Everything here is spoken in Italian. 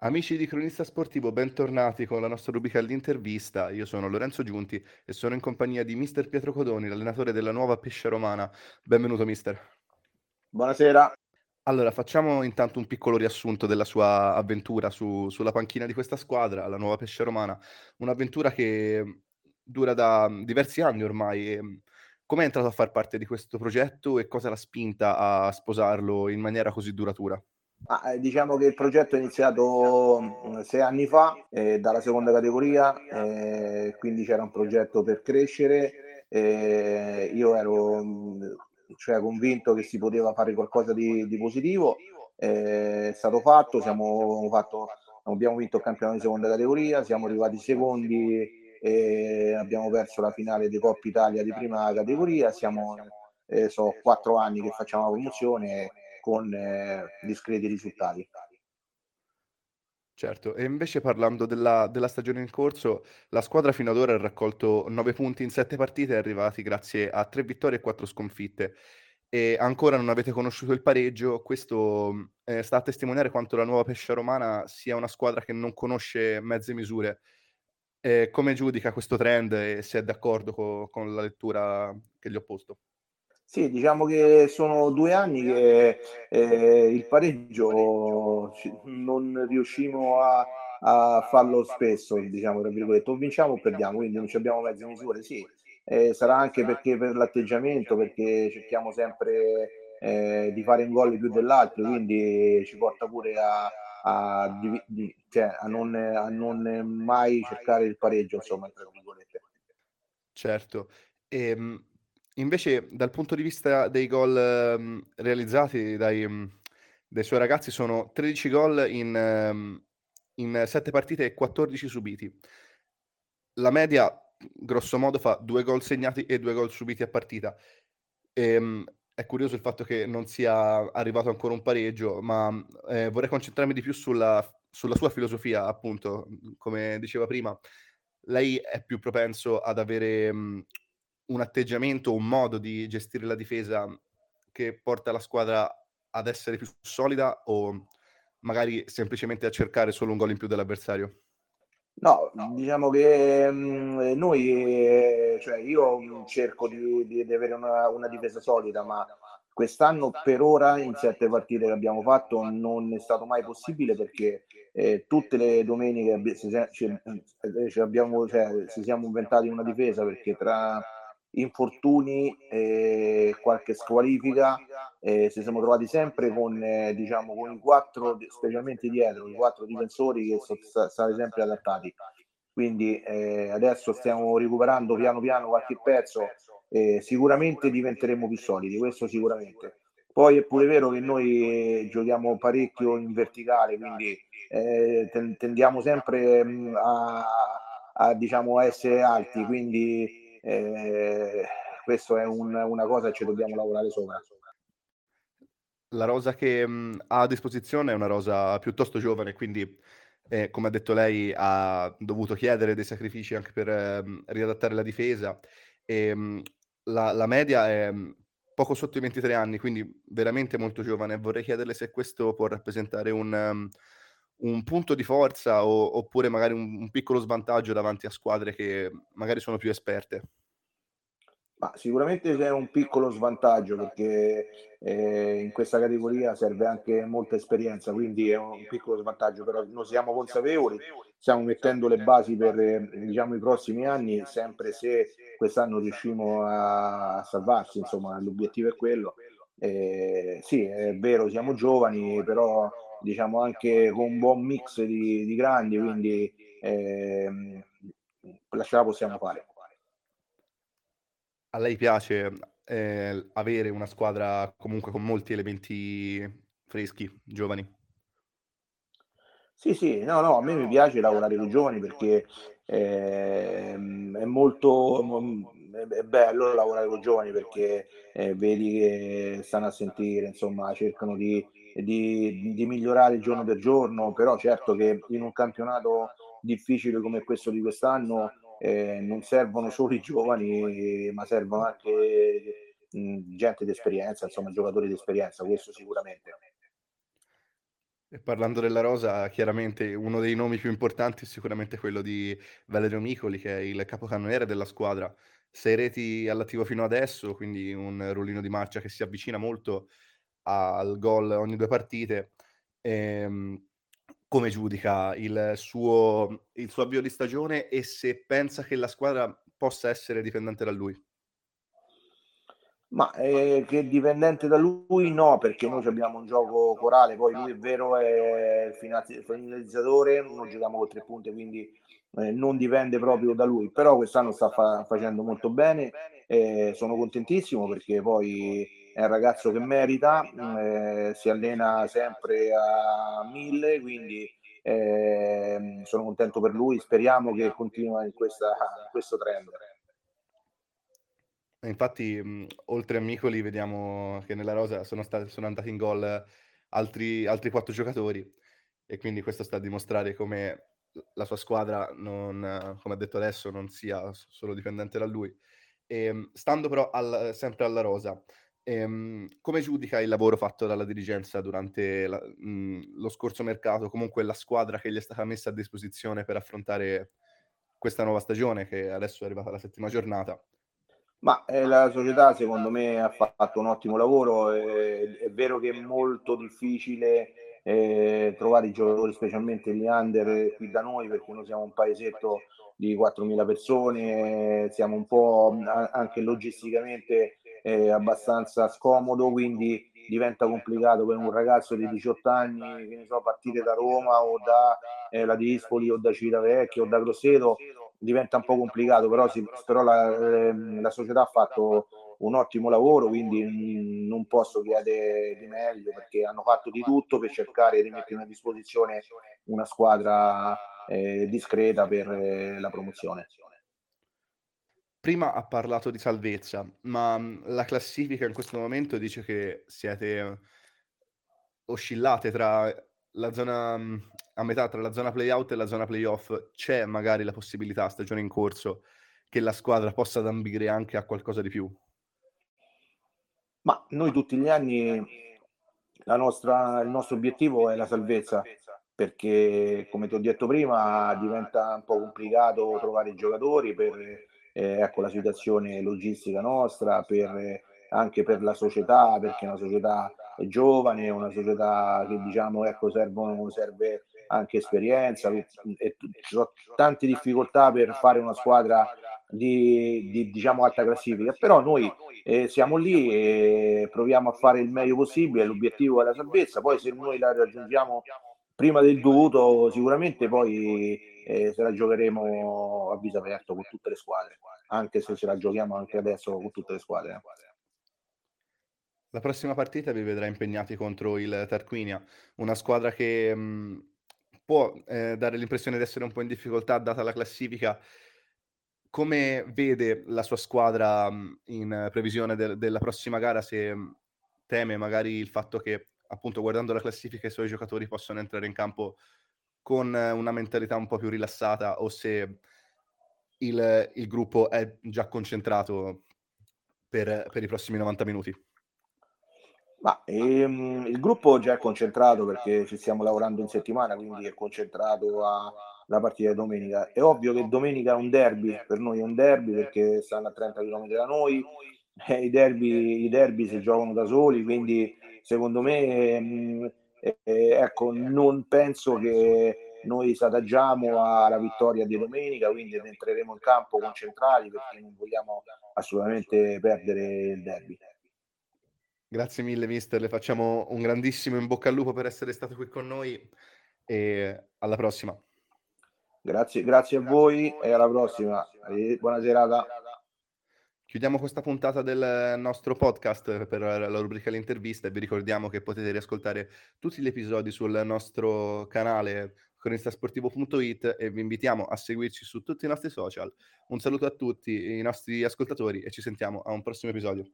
Amici di Cronista Sportivo, bentornati con la nostra rubrica all'intervista. Io sono Lorenzo Giunti e sono in compagnia di mister Pietro Codoni, l'allenatore della nuova Pesce Romana. Benvenuto mister. Buonasera. Allora, facciamo intanto un piccolo riassunto della sua avventura su, sulla panchina di questa squadra, la nuova Pesce Romana. Un'avventura che dura da diversi anni ormai. Come è entrato a far parte di questo progetto e cosa l'ha spinta a sposarlo in maniera così duratura? Ah, diciamo che il progetto è iniziato mm, sei anni fa eh, dalla seconda categoria, eh, quindi c'era un progetto per crescere. Eh, io ero mm, cioè, convinto che si poteva fare qualcosa di, di positivo. è stato fatto, siamo fatto, abbiamo vinto il campionato di seconda categoria, siamo arrivati secondi e abbiamo perso la finale di Coppa Italia di prima categoria. Siamo eh, so, quattro anni che facciamo la promozione con eh, discreti risultati. Certo, e invece parlando della, della, stagione in corso, la squadra fino ad ora ha raccolto 9 punti in 7 partite è arrivati grazie a 3 vittorie e 4 sconfitte. E ancora non avete conosciuto il pareggio, questo eh, sta a testimoniare quanto la nuova Pescia Romana sia una squadra che non conosce mezze misure. Eh, come giudica questo trend e se è d'accordo co- con la lettura che gli ho posto? Sì, diciamo che sono due anni che eh, il pareggio non riusciamo a, a farlo spesso, diciamo, tra virgolette, o vinciamo o perdiamo, quindi non abbiamo mezze misure, sì. Eh, sarà anche perché per l'atteggiamento, perché cerchiamo sempre eh, di fare un gol più dell'altro, quindi ci porta pure a, a, di, cioè, a, non, a non mai cercare il pareggio, insomma, tra virgolette. Certo. Ehm, Invece, dal punto di vista dei gol mhmm, realizzati dai mhmm, dai suoi ragazzi sono 13 gol in mhmm, in 7 partite e 14 subiti. La media, grosso modo, fa 2 gol segnati e 2 gol subiti a partita. Ehm, è curioso il fatto che non sia arrivato ancora un pareggio, ma, ehm, vorrei concentrarmi di più sulla sulla sua filosofia, appunto, come diceva prima. Lei è più propenso ad avere, mhmm un atteggiamento, un modo di gestire la difesa che porta la squadra ad essere più solida o magari semplicemente a cercare solo un gol in più dell'avversario? No, diciamo che mh, mm, noi, cioè io cerco di, di, di avere una, una, difesa solida, ma quest'anno per ora in sette partite che abbiamo fatto non è stato mai possibile perché eh, tutte le domeniche ci, ci, ci abbiamo, cioè, ci siamo inventati una difesa perché tra infortuni e qualche squalifica eh, ci siamo trovati sempre con, eh, diciamo, con i quattro, specialmente dietro, i quattro difensori che sono stati sempre adattati. Quindi eh, adesso stiamo recuperando piano piano qualche pezzo, eh, sicuramente diventeremo più solidi, questo sicuramente. Poi è pure vero che noi giochiamo parecchio in verticale, quindi eh, tendiamo sempre mh, a, a, diciamo, essere alti, quindi eh, questo è un, una cosa che ci dobbiamo lavorare sopra. La rosa che mh, ha a disposizione è una rosa piuttosto giovane, quindi eh, come ha detto lei ha dovuto chiedere dei sacrifici anche per eh, riadattare la difesa. E, mh, la, la, media è poco sotto i 23 anni, quindi veramente molto giovane. Vorrei chiederle se questo può rappresentare un, um, un punto di forza o, oppure magari un, un, piccolo svantaggio davanti a squadre che magari sono più esperte? Ma sicuramente c'è un piccolo svantaggio perché eh, in questa categoria serve anche molta esperienza, quindi è un piccolo svantaggio, però noi siamo consapevoli, stiamo mettendo le basi per diciamo, i prossimi anni, sempre se quest'anno riusciamo a, a salvarsi, insomma l'obiettivo è quello. Eh, sì, è vero, siamo giovani, però diciamo anche con un buon mix di, di grandi, quindi eh, ce la possiamo fare. A lei piace eh, avere una squadra comunque con molti elementi freschi, giovani? Sì, sì, no, no, a me mi piace lavorare con i giovani perché eh, è molto è bello lavorare con i giovani perché eh, vedi che stanno a sentire, insomma, cercano di, di, di, migliorare giorno per giorno, però certo che in un campionato difficile come questo di quest'anno eh, non servono solo i giovani, ma servono anche mh, gente di esperienza, insomma, giocatori di esperienza, questo sicuramente. E parlando della rosa, chiaramente uno dei nomi più importanti è sicuramente quello di Valerio Micoli, che è il capocannoniere della squadra. Sei reti all'attivo fino adesso, quindi un ruolino di marcia che si avvicina molto al gol ogni due partite. Ehm, come giudica il suo, il suo avvio di stagione e se pensa che la squadra possa essere dipendente da lui? Ma eh, che dipendente da lui no, perché noi abbiamo un gioco corale, poi lui è vero è il finalizzatore, non giochiamo con tre punte, quindi eh, non dipende proprio da lui, però quest'anno sta fa- facendo molto bene, eh, sono contentissimo perché poi è un ragazzo che merita, eh, si allena sempre a mille, quindi eh, sono contento per lui, speriamo che continui in, questa, in questo trend. Infatti, mh, oltre a Micoli, vediamo che nella rosa sono, stati, sono andati in gol altri, altri quattro giocatori e quindi questo sta a dimostrare come la sua squadra, non, come ha detto adesso, non sia solo dipendente da lui. E, ehm, stando però al, sempre alla rosa, ehm, come giudica il lavoro fatto dalla dirigenza durante la, mh, lo scorso mercato, comunque la squadra che gli è stata messa a disposizione per affrontare questa nuova stagione che adesso è arrivata alla settima giornata? Ma eh, la società secondo me ha fatto un ottimo lavoro, eh, è vero che è molto difficile eh, trovare i giocatori, specialmente gli under qui da noi, perché noi siamo un paesetto di 4.000 persone, siamo un po' anche logisticamente eh, abbastanza scomodo, quindi diventa complicato per un ragazzo di 18 anni, che ne so, partire da Roma o da eh, la Dispoli o da Civitavecchia o da Grosseto diventa un po' complicato, però, si, però la, ehm, la, società ha fatto un ottimo lavoro, quindi non posso chiedere di meglio perché hanno fatto di tutto per cercare di mettere a disposizione una squadra eh, discreta per eh, la promozione. Prima ha parlato di salvezza, ma la classifica in questo momento dice che siete oscillate tra la zona a metà tra la zona playout e la zona playoff c'è magari la possibilità stagione in corso che la squadra possa ambire anche a qualcosa di più? Ma noi tutti gli anni nostra, il nostro obiettivo è la salvezza perché come ti ho detto prima diventa un po' complicato trovare i giocatori per eh, ecco, la situazione logistica nostra, per, anche per la società, perché è una società giovane, una società che diciamo ecco, servono, serve anche esperienza, e ci sono tante difficoltà per fare una squadra di, di diciamo alta classifica, però noi eh, siamo lì e proviamo a fare il meglio possibile, l'obiettivo è la salvezza, poi se noi la raggiungiamo prima del dovuto sicuramente poi eh, se la giocheremo a viso aperto con tutte le squadre, anche se ce la giochiamo anche adesso con tutte le squadre. La prossima partita vi vedrà impegnati contro il Tarquinia, una squadra che mh, può eh, dare l'impressione di essere un po' in difficoltà data la classifica. Come vede la sua squadra mh, in previsione de- della prossima gara? Se mh, teme magari il fatto che, appunto, guardando la classifica, i suoi giocatori possono entrare in campo con una mentalità un po' più rilassata o se il, il gruppo è già concentrato per, per i prossimi 90 minuti? Ma ehm, il gruppo già è concentrato perché ci stiamo lavorando in settimana, quindi è concentrato alla partita di domenica. È ovvio che domenica è un derby, per noi è un derby perché stanno a 30 km da noi, eh, i, derby, i derby si giocano da soli, quindi secondo me ehm, eh, ecco, non penso che noi s'adagiamo alla vittoria di domenica, quindi entreremo in campo concentrati perché non vogliamo assolutamente perdere il derby. Grazie mille mister, le facciamo un grandissimo in bocca al lupo per essere stato qui con noi e alla prossima. Grazie, grazie a voi e alla prossima. Buona serata. Chiudiamo questa puntata del nostro podcast per la rubrica l'intervista e vi ricordiamo che potete riascoltare tutti gli episodi sul nostro canale cronistasportivo.it e vi invitiamo a seguirci su tutti i nostri social. Un saluto a tutti i nostri ascoltatori e ci sentiamo a un prossimo episodio.